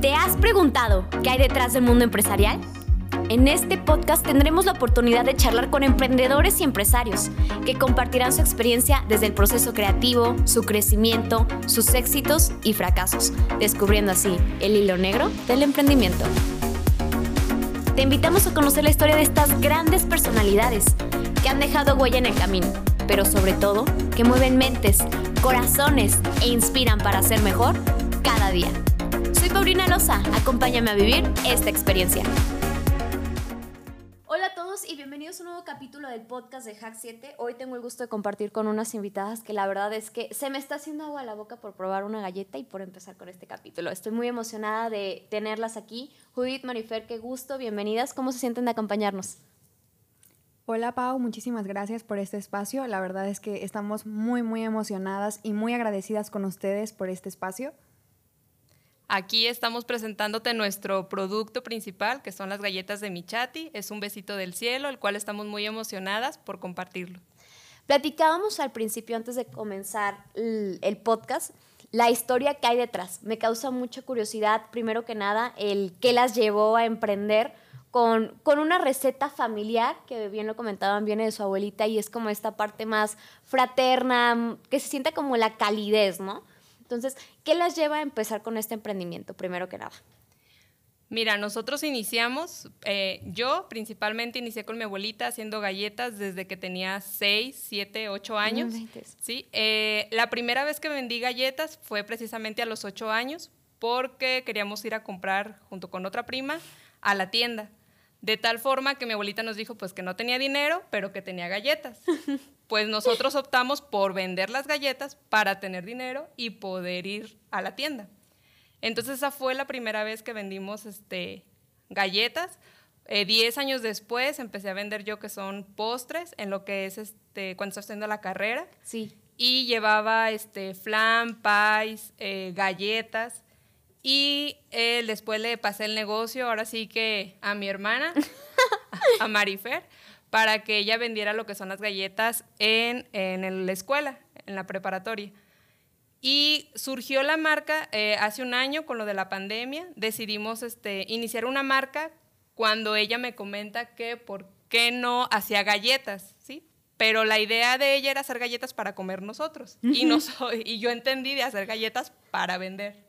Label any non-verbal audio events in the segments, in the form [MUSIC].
¿Te has preguntado qué hay detrás del mundo empresarial? En este podcast tendremos la oportunidad de charlar con emprendedores y empresarios que compartirán su experiencia desde el proceso creativo, su crecimiento, sus éxitos y fracasos, descubriendo así el hilo negro del emprendimiento. Te invitamos a conocer la historia de estas grandes personalidades que han dejado huella en el camino, pero sobre todo que mueven mentes, corazones e inspiran para ser mejor cada día. Soy Paulina Loza, acompáñame a vivir esta experiencia. Hola a todos y bienvenidos a un nuevo capítulo del podcast de Hack 7. Hoy tengo el gusto de compartir con unas invitadas que la verdad es que se me está haciendo agua a la boca por probar una galleta y por empezar con este capítulo. Estoy muy emocionada de tenerlas aquí. Judith, Marifer, qué gusto, bienvenidas. ¿Cómo se sienten de acompañarnos? Hola Pau, muchísimas gracias por este espacio. La verdad es que estamos muy, muy emocionadas y muy agradecidas con ustedes por este espacio. Aquí estamos presentándote nuestro producto principal, que son las galletas de Michati. Es un besito del cielo, el cual estamos muy emocionadas por compartirlo. Platicábamos al principio, antes de comenzar el, podcast, la historia que hay detrás. Me causa mucha curiosidad, primero que nada, el qué las llevó a emprender con, con, una receta familiar, que bien lo comentaban, viene de su abuelita y es como esta parte más fraterna, que se siente como la calidez, ¿no? Entonces, ¿qué las lleva a empezar con este emprendimiento, primero que nada? Mira, nosotros iniciamos, eh, yo principalmente inicié con mi abuelita haciendo galletas desde que tenía 6, 7, 8 años. sí, eh, la primera vez que vendí galletas fue precisamente a los 8 años porque queríamos ir a comprar junto con otra prima a la tienda. De tal forma que mi abuelita nos dijo pues que no tenía dinero, pero que tenía galletas. [LAUGHS] Pues nosotros optamos por vender las galletas para tener dinero y poder ir a la tienda. Entonces esa fue la primera vez que vendimos este, galletas. Eh, diez años después empecé a vender yo que son postres en lo que es este, cuando estoy haciendo la carrera. Sí. Y llevaba este, flan, pies, eh, galletas. Y eh, después le pasé el negocio, ahora sí que a mi hermana, [LAUGHS] a Marifer, para que ella vendiera lo que son las galletas en, la escuela, en la preparatoria. Y surgió la marca eh, hace un año con lo de la pandemia. Decidimos este, iniciar una marca cuando ella me comenta que por qué no hacía galletas, ¿sí? Pero la idea de ella era hacer galletas para comer nosotros. y, no y yo entendí de hacer galletas para vender.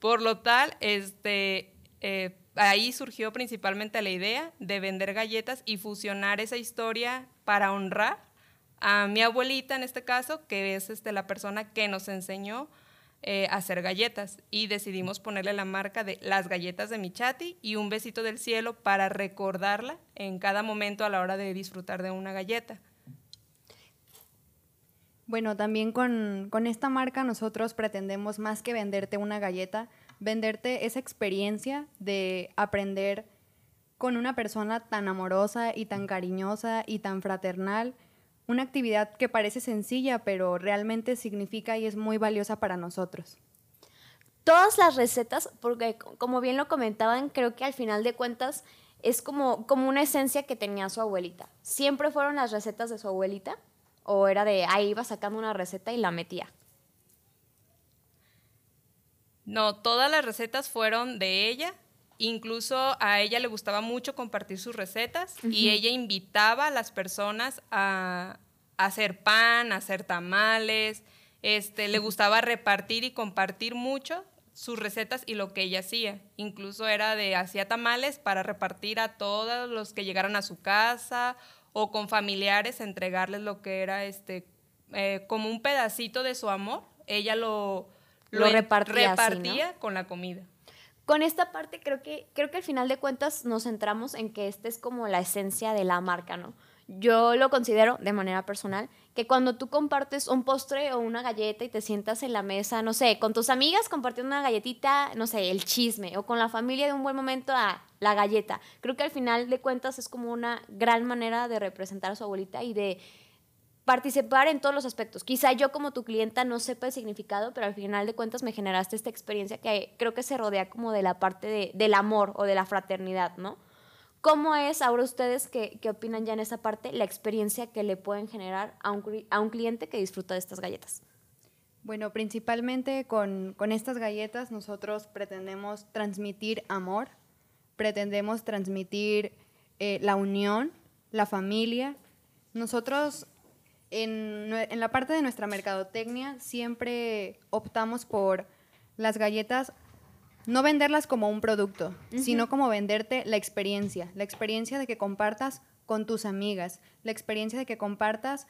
Por lo tal, este, eh, ahí surgió principalmente la idea de vender galletas y fusionar esa historia para honrar a mi abuelita en este caso, que es este, la persona que nos enseñó eh, a hacer galletas. Y decidimos ponerle la marca de las galletas de Michati y un besito del cielo para recordarla en cada momento a la hora de disfrutar de una galleta. Bueno, también con, esta marca nosotros pretendemos más que venderte una galleta, venderte esa experiencia de aprender con una persona tan amorosa y tan cariñosa y tan fraternal, una actividad que parece sencilla, pero realmente significa y es muy valiosa para nosotros. Todas las recetas, porque como bien lo comentaban, creo que al final de cuentas es como, como una esencia que tenía su abuelita. ¿Siempre fueron las recetas de su abuelita? ¿O era de ahí iba sacando una receta y la metía? No, todas las recetas fueron de ella. Incluso a ella le gustaba mucho compartir sus recetas y ella invitaba a las personas a, hacer pan, a hacer tamales. Este, le gustaba repartir y compartir mucho sus recetas y lo que ella hacía. Incluso era de hacía tamales para repartir a todos los que llegaran a su casa o con familiares entregarles lo que era este eh, como un pedacito de su amor. Ella lo, lo, repartía, con la comida. Con esta parte creo que, creo que al final de cuentas nos centramos en que esta es como la esencia de la marca, ¿no? Yo lo considero de manera personal que cuando tú compartes un postre o una galleta y te sientas en la mesa, no sé, con tus amigas compartiendo una galletita, no sé, el chisme, o con la familia de un buen momento a la galleta. Creo que al final de cuentas es como una gran manera de representar a su abuelita y de participar en todos los aspectos. Quizá yo como tu clienta no sepa el significado, pero al final de cuentas me generaste esta experiencia que creo que se rodea como de la parte de, del amor o de la fraternidad, ¿no? ¿Cómo es ahora ustedes que, opinan ya en esa parte la experiencia que le pueden generar a un, a un cliente que disfruta de estas galletas? Bueno, principalmente con, con estas galletas nosotros pretendemos transmitir amor, pretendemos transmitir eh, la unión, la familia. Nosotros en, la parte de nuestra mercadotecnia siempre optamos por las galletas, no venderlas como un producto, sino como venderte la experiencia, la experiencia de que compartas con tus amigas, la experiencia de que compartas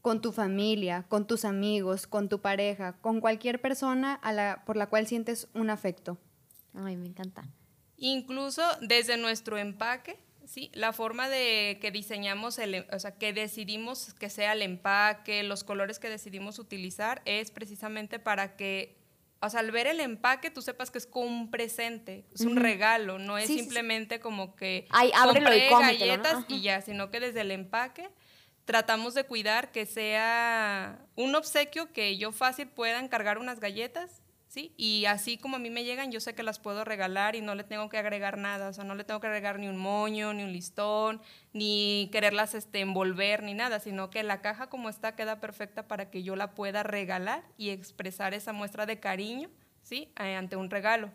con tu familia, con tus amigos, con tu pareja, con cualquier persona a la, por la cual sientes un afecto. Ay, me encanta. Incluso desde nuestro empaque, sí, la forma de que diseñamos el, em- o sea, que decidimos que sea el empaque, los colores que decidimos utilizar es precisamente para que, o sea, al ver el empaque tú sepas que es como un presente, es un regalo, no es Sí, sí, sí. simplemente como que Ay, y compré galletas y ya, sino que desde el empaque tratamos de cuidar que sea un obsequio que yo fácil pueda encargar unas galletas, ¿sí? Y así como a mí me llegan, yo sé que las puedo regalar y no le tengo que agregar nada, o sea, no le tengo que agregar ni un moño, ni un listón, ni quererlas este, envolver, ni nada, sino que la caja como está queda perfecta para que yo la pueda regalar y expresar esa muestra de cariño, ¿sí? Eh, ante un regalo.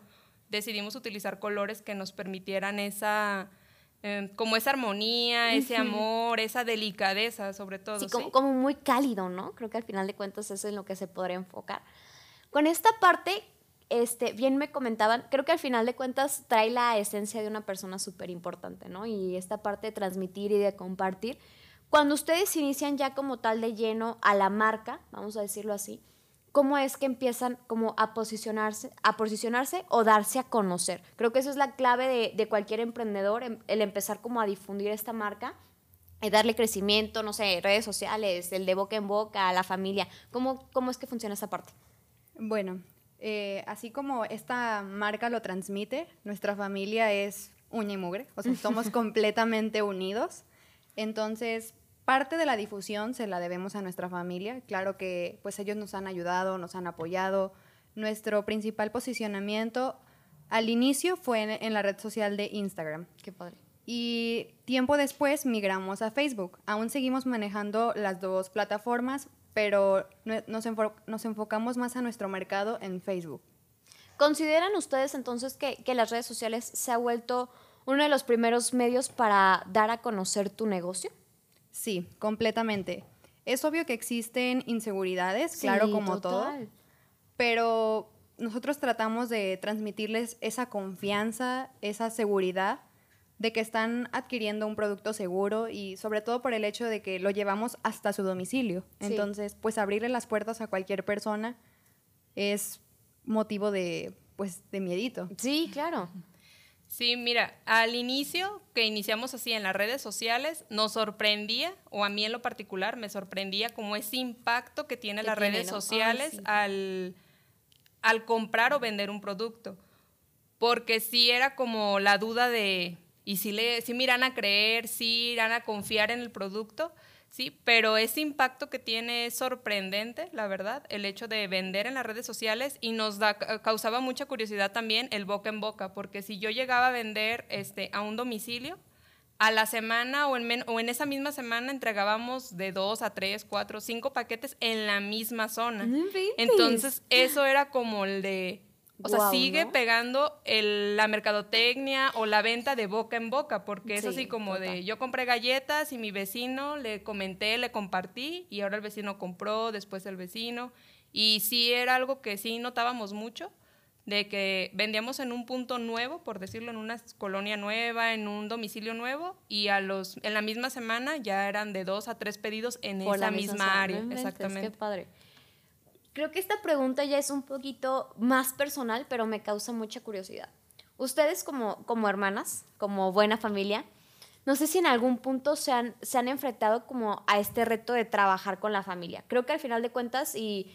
Decidimos utilizar colores que nos permitieran esa... eh, como esa armonía, ese amor, esa delicadeza, sobre todo. Sí, ¿sí? como, como muy cálido, ¿no? Creo que al final de cuentas eso es en lo que se podría enfocar. Con esta parte, este, bien me comentaban, creo que al final de cuentas trae la esencia de una persona súper importante, ¿no? Y esta parte de transmitir y de compartir. Cuando ustedes inician ya como tal de lleno a la marca, vamos a decirlo así, ¿cómo es que empiezan como a posicionarse, a posicionarse o darse a conocer? Creo que eso es la clave de, cualquier emprendedor, em- el empezar como a difundir esta marca y darle crecimiento, no sé, redes sociales, el de boca en boca, a la familia. ¿Cómo, cómo es que funciona esa parte? Bueno, eh, así como esta marca lo transmite, nuestra familia es uña y mugre, o sea, somos [LAUGHS] completamente unidos. Entonces, parte de la difusión se la debemos a nuestra familia. Claro que pues ellos nos han ayudado, nos han apoyado. Nuestro principal posicionamiento al inicio fue en, en la red social de Instagram. Qué padre. Y tiempo después migramos a Facebook. Aún seguimos manejando las dos plataformas, pero nos, enfo- nos enfocamos más a nuestro mercado en Facebook. ¿Consideran ustedes entonces que, que las redes sociales se ha vuelto uno de los primeros medios para dar a conocer tu negocio? Sí, completamente. Es obvio que existen inseguridades, claro, como todo, pero nosotros tratamos de transmitirles esa confianza, esa seguridad de que están adquiriendo un producto seguro y sobre todo por el hecho de que lo llevamos hasta su domicilio. Sí. Entonces, pues abrirle las puertas a cualquier persona es motivo de, pues, de miedito. Sí, claro. Sí, mira, al inicio, que iniciamos así en las redes sociales, nos sorprendía, o a mí en lo particular, me sorprendía como ese impacto que tiene Que las tiene, redes ¿no? Ay, sociales sí. al, al comprar o vender un producto. Porque sí era como la duda de, ¿y si, le, si me irán a creer, si irán a confiar en el producto? Sí, pero ese impacto que tiene es sorprendente, la verdad, el hecho de vender en las redes sociales y nos da, ca- causaba mucha curiosidad también el boca en boca, porque si yo llegaba a vender este, a un domicilio, a la semana o en, men- o en esa misma semana entregábamos de dos a tres, cuatro, cinco paquetes en la misma zona. Entonces, eso era como el de... O sea, sigue ¿no? pegando el- la mercadotecnia o la venta de boca en boca, porque es Sí, así como total. de yo compré galletas y mi vecino le comenté, le compartí y ahora el vecino compró, después el vecino. Y sí era algo que sí notábamos mucho, de que vendíamos en un punto nuevo, por decirlo, en una colonia nueva, en un domicilio nuevo, y a los en la misma semana ya eran de dos a tres pedidos en Por esa la misma, zona. área. Exactamente. Qué padre. Creo que esta pregunta ya es un poquito más personal, pero me causa mucha curiosidad. Ustedes como, como hermanas, como buena familia, no sé si en algún punto se han, se han enfrentado como a este reto de trabajar con la familia. Creo que al final de cuentas, y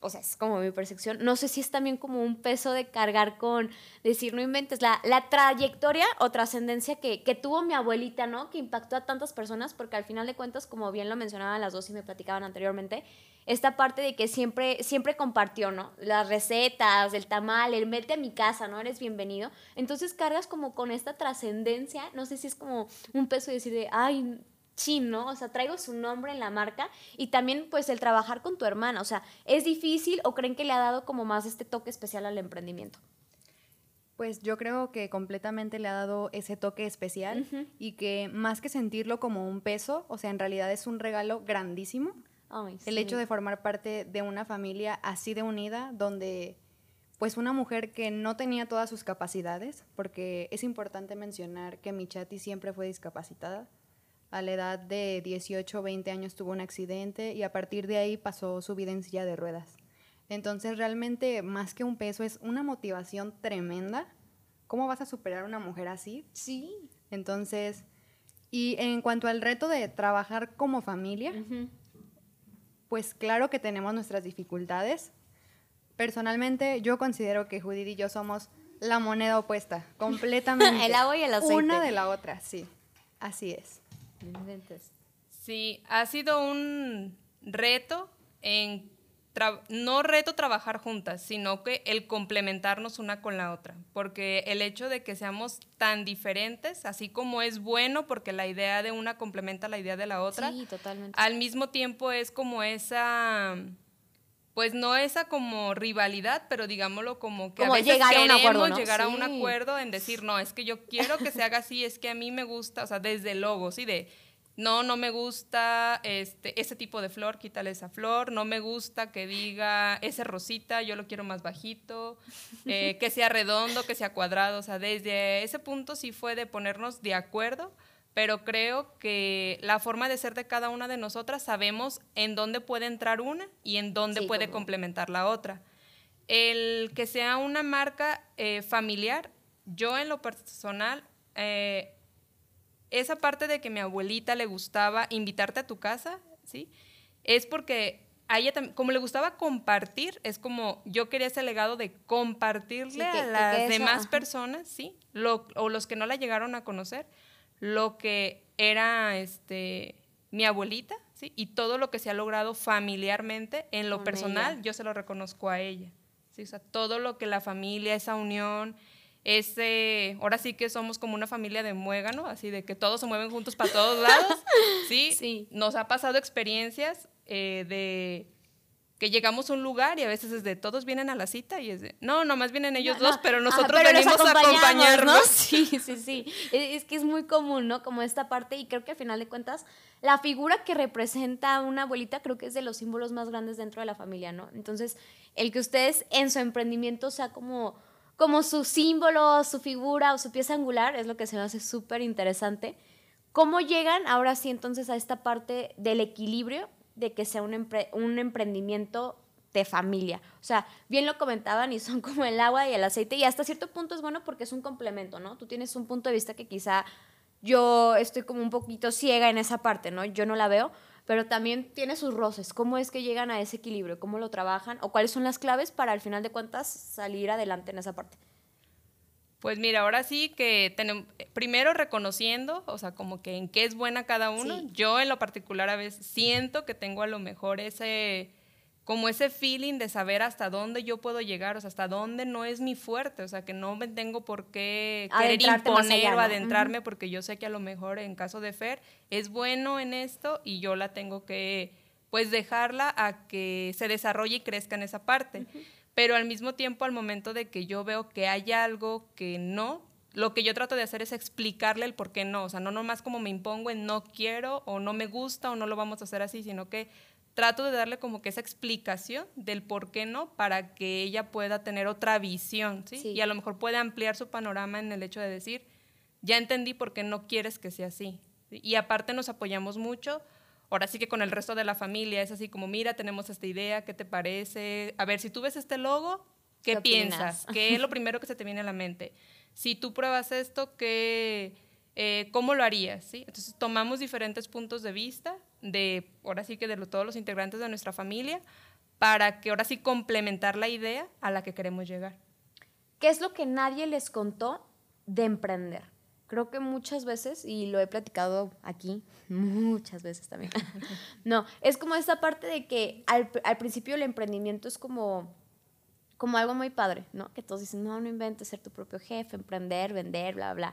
o sea, es como mi percepción, no sé si es también como un peso de cargar con decir, no inventes, la, la trayectoria o trascendencia que, que tuvo mi abuelita, ¿no? Que impactó a tantas personas, porque al final de cuentas, como bien lo mencionaban las dos y me platicaban anteriormente, esta parte de que siempre, siempre compartió, ¿no? Las recetas, el tamal, el mete a mi casa, ¿no? Eres bienvenido. Entonces cargas como con esta trascendencia, no sé si es como un peso de decir de, ay, chin, ¿no? O sea, traigo su nombre en la marca y también pues el trabajar con tu hermana, o sea, ¿es difícil o creen que le ha dado como más este toque especial al emprendimiento? Pues yo creo que completamente le ha dado ese toque especial y que más que sentirlo como un peso, o sea, en realidad es un regalo grandísimo. el hecho de formar parte de una familia así de unida, donde pues una mujer que no tenía todas sus capacidades, porque es importante mencionar que Michati siempre fue discapacitada. A la edad de 18 o 20 años tuvo un accidente y a partir de ahí pasó su vida en silla de ruedas. Entonces realmente más que un peso es una motivación tremenda. ¿Cómo vas a superar a una mujer así? Sí. Entonces, y en cuanto al reto de trabajar como familia, pues claro que tenemos nuestras dificultades. Personalmente yo considero que Judith y yo somos la moneda opuesta, [LAUGHS] completamente. el agua y el aceite. Una de la otra, sí. Así es. Sí, ha sido un reto en no reto trabajar juntas, sino que el complementarnos una con la otra, porque el hecho de que seamos tan diferentes, así como es bueno porque la idea de una complementa la idea de la otra, al mismo tiempo es como esa pues no esa como rivalidad, pero digámoslo como que a veces llegar queremos a un acuerdo, llegar a un acuerdo en decir, no, es que yo quiero que se haga así, es que a mí me gusta, o sea, desde el logo, ¿sí? De, no, no me gusta este, ese tipo de flor, quítale esa flor, no me gusta que diga ese rosita, yo lo quiero más bajito, eh, que sea redondo, que sea cuadrado, o sea, desde ese punto sí fue de ponernos de acuerdo, pero creo que la forma de ser de cada una de nosotras sabemos en dónde puede entrar una y en dónde puede complementar la otra. El que sea una marca eh, familiar, yo en lo personal, eh, esa parte de que mi abuelita le gustaba invitarte a tu casa, ¿sí? Es porque a ella también, como le gustaba compartir, es como yo quería ese legado de compartirle a las demás personas, ¿sí? o los que no la llegaron a conocer, lo que era este mi abuelita, ¿sí? Y todo lo que se ha logrado familiarmente, en lo personal, yo se lo reconozco a ella. ¿sí? O sea, todo lo que la familia, esa unión, ese, ahora sí que somos como una familia de muégano, así de que todos se mueven juntos para todos lados, [LAUGHS] ¿sí? sí. Nos ha pasado experiencias eh, de que llegamos a un lugar y a veces es de todos vienen a la cita y es de, no, nomás vienen ellos dos, pero nosotros venimos a acompañarnos. [LAUGHS] Sí, sí, sí. Es, que es muy común, ¿no? Como esta parte y creo que al final de cuentas la figura que representa a una abuelita creo que es de los símbolos más grandes dentro de la familia, ¿no? Entonces, el que ustedes en su emprendimiento sea como como su símbolo, su figura o su pieza angular, es lo que se me hace súper interesante. ¿Cómo llegan ahora sí entonces a esta parte del equilibrio de que sea un, un emprendimiento de familia? O sea, bien lo comentaban y son [LAUGHS] como el agua y el aceite y hasta cierto punto es bueno porque es un complemento, ¿no? Tú tienes un punto de vista que quizá yo estoy como un poquito ciega en esa parte, ¿no? Yo no la veo, pero también tiene sus roces. ¿Cómo es que llegan a ese equilibrio? ¿Cómo lo trabajan? ¿O cuáles son las claves para al final de cuentas salir adelante en esa parte? Pues mira, ahora sí que tenemos, primero reconociendo, o sea, como que en qué es buena cada uno. Yo en lo particular a veces siento que tengo a lo mejor ese como ese feeling de saber hasta dónde yo puedo llegar, o sea, hasta dónde no es mi fuerte, o sea, que no me tengo por qué querer imponer o adentrarme, porque yo sé que a lo mejor en caso de Fer es bueno en esto y yo la tengo que, pues, dejarla a que se desarrolle y crezca en esa parte. Pero al mismo tiempo, al momento de que yo veo que hay algo que no, lo que yo trato de hacer es explicarle el por qué no, o sea, no nomás como me impongo en no quiero o no me gusta o no lo vamos a hacer así, sino que trato de darle como que esa explicación del por qué no para que ella pueda tener otra visión, ¿sí? Y a lo mejor puede ampliar su panorama en el hecho de decir, ya entendí por qué no quieres que sea así. Y aparte nos apoyamos mucho, ahora sí que con el resto de la familia, es así como, mira, tenemos esta idea, ¿qué te parece? A ver, si tú ves este logo, ¿qué, piensas? ¿Qué es lo primero que se te viene a la mente? Si tú pruebas esto, ¿qué, eh, ¿cómo lo harías? ¿sí? Entonces tomamos diferentes puntos de vista de, ahora sí que de todos los integrantes de nuestra familia, para que ahora sí complementar la idea a la que queremos llegar. ¿Qué es lo que nadie les contó de emprender? Creo que muchas veces, y lo he platicado aquí, [LAUGHS] muchas veces también, [LAUGHS] no, es como esta parte de que al, al, principio el emprendimiento es como, como algo muy padre, ¿no? Que todos dicen, no, no inventes ser tu propio jefe, emprender, vender, bla, bla.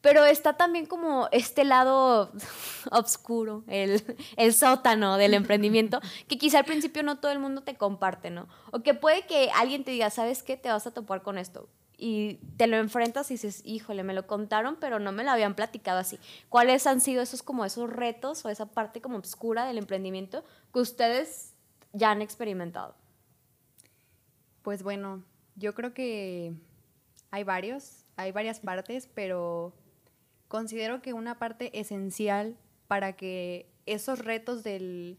Pero está también como este lado [LAUGHS] oscuro, el, el sótano del emprendimiento, que quizá al principio no todo el mundo te comparte, ¿no? O que puede que alguien te diga, ¿sabes qué? Te vas a topar con esto y te lo enfrentas y dices, híjole, me lo contaron, pero no me lo habían platicado así. ¿Cuáles han sido esos como esos retos o esa parte como oscura del emprendimiento que ustedes ya han experimentado? Pues bueno, yo creo que hay varios, hay varias partes, pero considero que una parte esencial para que esos retos del,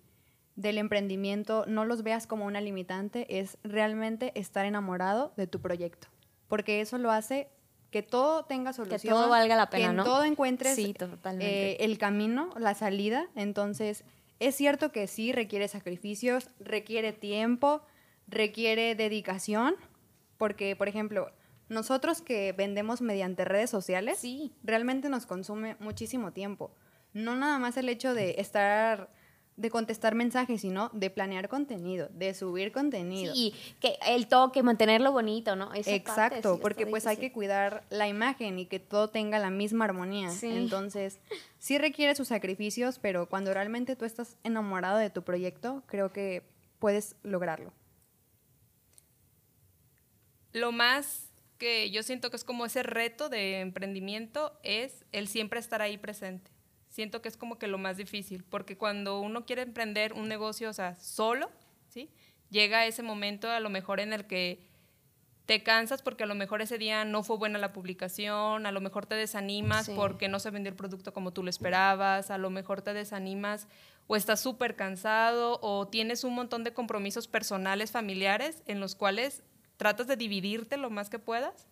del emprendimiento no los veas como una limitante es realmente estar enamorado de tu proyecto porque eso lo hace que todo tenga solución. Que todo valga la pena, que en ¿no? todo encuentres Sí, totalmente. eh, el camino, la salida. Entonces, es cierto que sí requiere sacrificios, requiere tiempo, requiere dedicación, porque, por ejemplo, nosotros que vendemos mediante redes sociales, Sí. realmente nos consume muchísimo tiempo. No nada más el hecho de estar, de contestar mensajes, sino de planear contenido, de subir contenido. Sí, que el toque, mantenerlo bonito, ¿no? Esa parte Exacto, sí porque pues hay que cuidar la imagen y que todo tenga la misma armonía. Sí. Entonces, sí requiere sus sacrificios, pero cuando realmente tú estás enamorado de tu proyecto, creo que puedes lograrlo. Lo más que yo siento que es como ese reto de emprendimiento es el siempre estar ahí presente. Siento que es como que lo más difícil, porque cuando uno quiere emprender un negocio, o sea, solo, ¿sí? Llega ese momento a lo mejor en el que te cansas porque a lo mejor ese día no fue buena la publicación, a lo mejor te desanimas Sí. porque no se vendió el producto como tú lo esperabas, a lo mejor te desanimas o estás súper cansado o tienes un montón de compromisos personales, familiares, en los cuales tratas de dividirte lo más que puedas.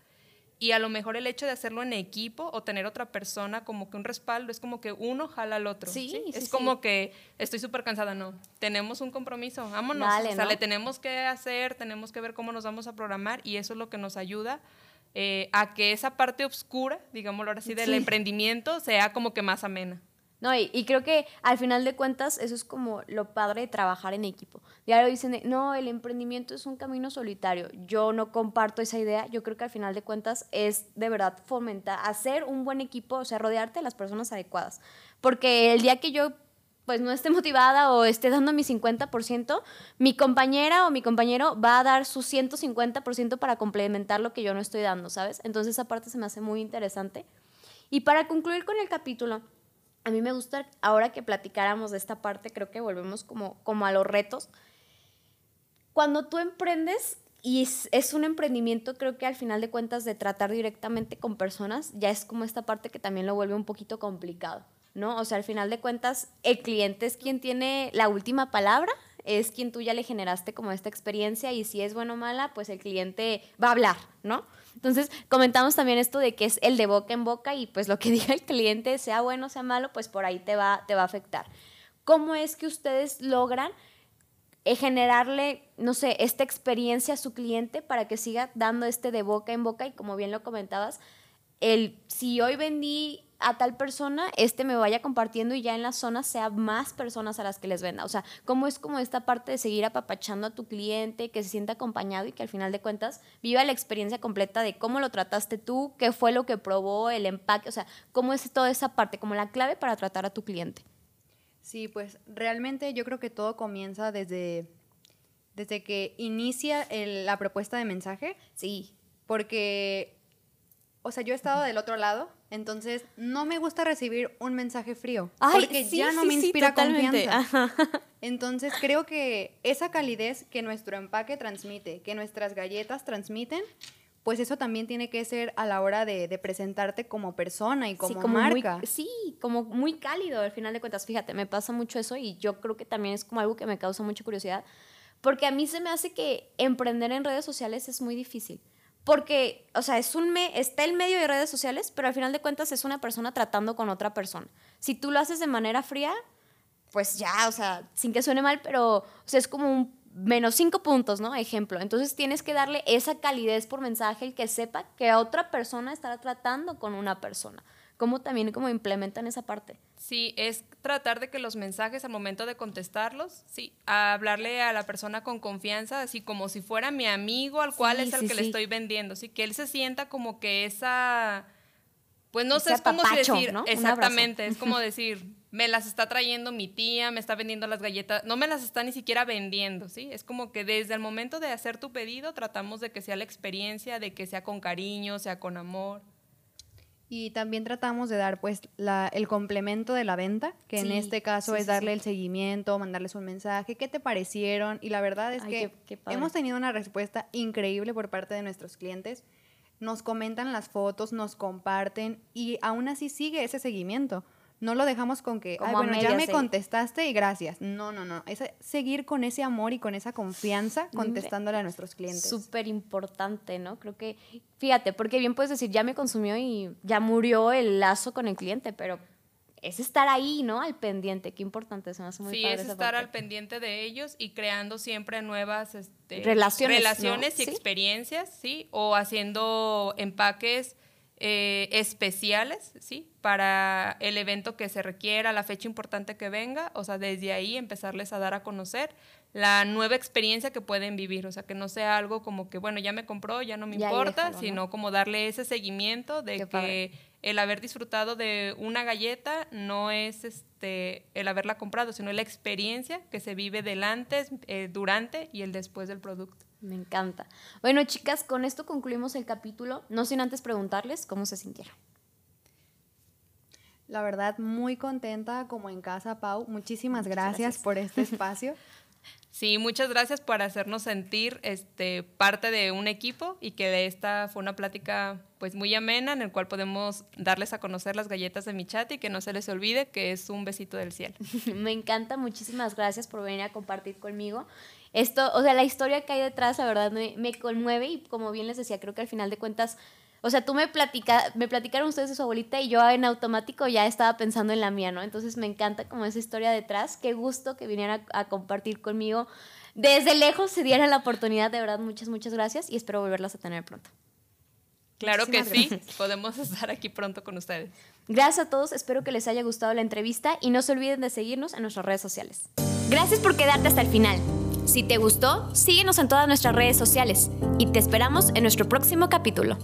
Y a lo mejor el hecho de hacerlo en equipo o tener otra persona como que un respaldo es como que uno jala al otro. Sí, sí, es sí. como que estoy súper cansada, no. Tenemos un compromiso, vámonos. Dale, o sea, ¿no? le tenemos que hacer, tenemos que ver cómo nos vamos a programar y eso es lo que nos ayuda eh, a que esa parte oscura, digámoslo ahora sí, del emprendimiento sea como que más amena. No, y, y creo que al final de cuentas eso es como lo padre de trabajar en equipo. Lo dicen, no, el emprendimiento es un camino solitario. Yo no comparto esa idea. Yo creo que al final de cuentas es de verdad fomentar, hacer un buen equipo, o sea, rodearte de las personas adecuadas. Porque el día que yo pues no esté motivada o esté dando mi 50%, mi compañera o mi compañero va a dar su 150% para complementar lo que yo no estoy dando, ¿sabes? Entonces esa parte se me hace muy interesante. Y para concluir con el capítulo, a mí me gusta, ahora que platicáramos de esta parte, creo que volvemos como, como a los retos. Cuando tú emprendes y es, es un emprendimiento, creo que al final de cuentas de tratar directamente con personas, ya es como esta parte que también lo vuelve un poquito complicado, ¿no? O sea, al final de cuentas, el cliente es quien tiene la última palabra, es quien tú ya le generaste como esta experiencia y si es bueno o mala, pues el cliente va a hablar, ¿no? Entonces, comentamos también esto de que es el de boca en boca y pues lo que [LAUGHS] diga el cliente, sea bueno sea malo, pues por ahí te va, te va a afectar. ¿Cómo es que ustedes logran eh, generarle, no sé, esta experiencia a su cliente para que siga dando este de boca en boca y como bien lo comentabas, el si hoy vendí a tal persona, este me vaya compartiendo y ya en la zona sea más personas a las que les venda. O sea, cómo es como esta parte de seguir apapachando a tu cliente, que se sienta acompañado y que al final de cuentas viva la experiencia completa de cómo lo trataste tú, qué fue lo que probó, el empaque, o sea, cómo es toda esa parte, como la clave para tratar a tu cliente. Sí, pues realmente yo creo que todo comienza desde, desde que inicia el- la propuesta de mensaje, Sí, porque, o sea, yo he estado del otro lado, entonces no me gusta recibir un mensaje frío, Ay, porque sí, ya no sí, me inspira confianza. Ajá. Entonces creo que esa calidez que nuestro empaque transmite, que nuestras galletas transmiten, pues eso también tiene que ser a la hora de, de presentarte como persona y como, sí, como muy- marca. sí, como muy cálido al final de cuentas. Fíjate, me pasa mucho eso y yo creo que también es como algo que me causa mucha curiosidad. Porque a mí se me hace que emprender en redes sociales es muy difícil. Porque, o sea, es un me está el medio de redes sociales, pero al final de cuentas es una persona tratando con otra persona. Si tú lo haces de manera fría, pues ya, o sea, sin que suene mal, pero o sea, es como un menos cinco puntos, ¿no? Ejemplo. Entonces tienes que darle esa calidez por mensaje, el que sepa que otra persona estará tratando con una persona. ¿Cómo también como implementan esa parte? Sí, es tratar de que los mensajes al momento de contestarlos, sí, a hablarle a la persona con confianza, así como si fuera mi amigo al cual Sí, es el sí, que le estoy vendiendo, sí, que él se sienta como que esa Pues no sé, es como si decir, exactamente, es como [LAUGHS] decir, me las está trayendo mi tía, me está vendiendo las galletas, no me las está ni siquiera vendiendo, ¿sí? Es como que desde el momento de hacer tu pedido tratamos de que sea la experiencia, de que sea con cariño, sea con amor. Y también tratamos de dar pues la- el complemento de la venta, que en este caso sí, es darle sí. el seguimiento, mandarles un mensaje, qué te parecieron. Y la verdad es Ay, que qué- qué padre. hemos tenido una respuesta increíble por parte de nuestros clientes. Nos comentan las fotos, nos comparten y aún así sigue ese seguimiento. No lo dejamos con que, Como "Ay, a bueno, ya me contestaste y gracias. No, no, no. Es seguir con ese amor y con esa confianza contestándole a nuestros clientes. Súper importante, ¿no? Creo que, fíjate, porque bien puedes decir, ya me consumió y ya murió el lazo con el cliente, pero es estar ahí, ¿no? Al pendiente, qué importante, se me hace muy sí, padre es estar parte. al pendiente de ellos y creando siempre nuevas este, Relaciones, relaciones ¿no? y Sí. experiencias, ¿sí? O haciendo empaques eh, especiales, ¿sí? Para el evento que se requiera, la fecha importante que venga, o sea, desde ahí empezarles a dar a conocer la nueva experiencia que pueden vivir, o sea, que no sea algo como que, bueno, ya me compró, ya no me Ya, importa, déjalo, ¿no? sino como darle ese seguimiento de Qué que padre. el haber disfrutado de una galleta no es este el haberla comprado, sino la experiencia que se vive del antes, eh, durante y el después del producto. Me encanta. Bueno, chicas, con esto concluimos el capítulo, no sin antes preguntarles cómo se sintieron. La verdad, muy contenta como en casa, Pau. Muchísimas gracias, por este [LAUGHS] espacio. Sí, muchas gracias por hacernos sentir este, parte de un equipo y que esta fue una plática pues muy amena en el cual podemos darles a conocer las galletas de mi chat y que no se les olvide que es un besito del cielo. [LAUGHS] Me encanta, muchísimas gracias por venir a compartir conmigo. Esto, o sea, la historia que hay detrás, la verdad, me conmueve y como bien les decía, creo que al final de cuentas, o sea, tú me, platica, me platicaron ustedes de su abuelita y yo en automático ya estaba pensando en la mía, ¿no? Entonces me encanta como esa historia detrás. Qué gusto que vinieran a, a compartir conmigo. Desde lejos se dieran la oportunidad, de verdad, muchas, muchas gracias y espero volverlas a tener pronto. Claro que sí, podemos estar aquí pronto con ustedes. Gracias a todos, espero que les haya gustado la entrevista y no se olviden de seguirnos en nuestras redes sociales. Gracias por quedarte hasta el final. Si te gustó, síguenos en todas nuestras redes sociales y te esperamos en nuestro próximo capítulo.